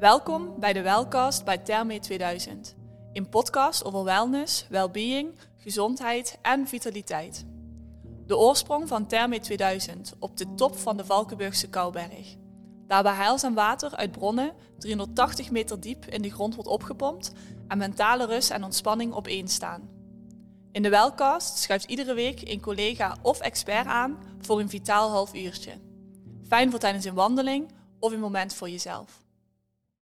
Welkom bij de Wellcast bij Therme 2000. Een podcast over wellness, wellbeing, gezondheid en vitaliteit. De oorsprong van Therme 2000 op de top van de Valkenburgse Kouberg. Daar waar heilzaam water uit bronnen 380 meter diep in de grond wordt opgepompt en mentale rust en ontspanning op één staan. In de Wellcast schuift iedere week een collega of expert aan voor een vitaal half uurtje. Fijn voor tijdens een wandeling of een moment voor jezelf.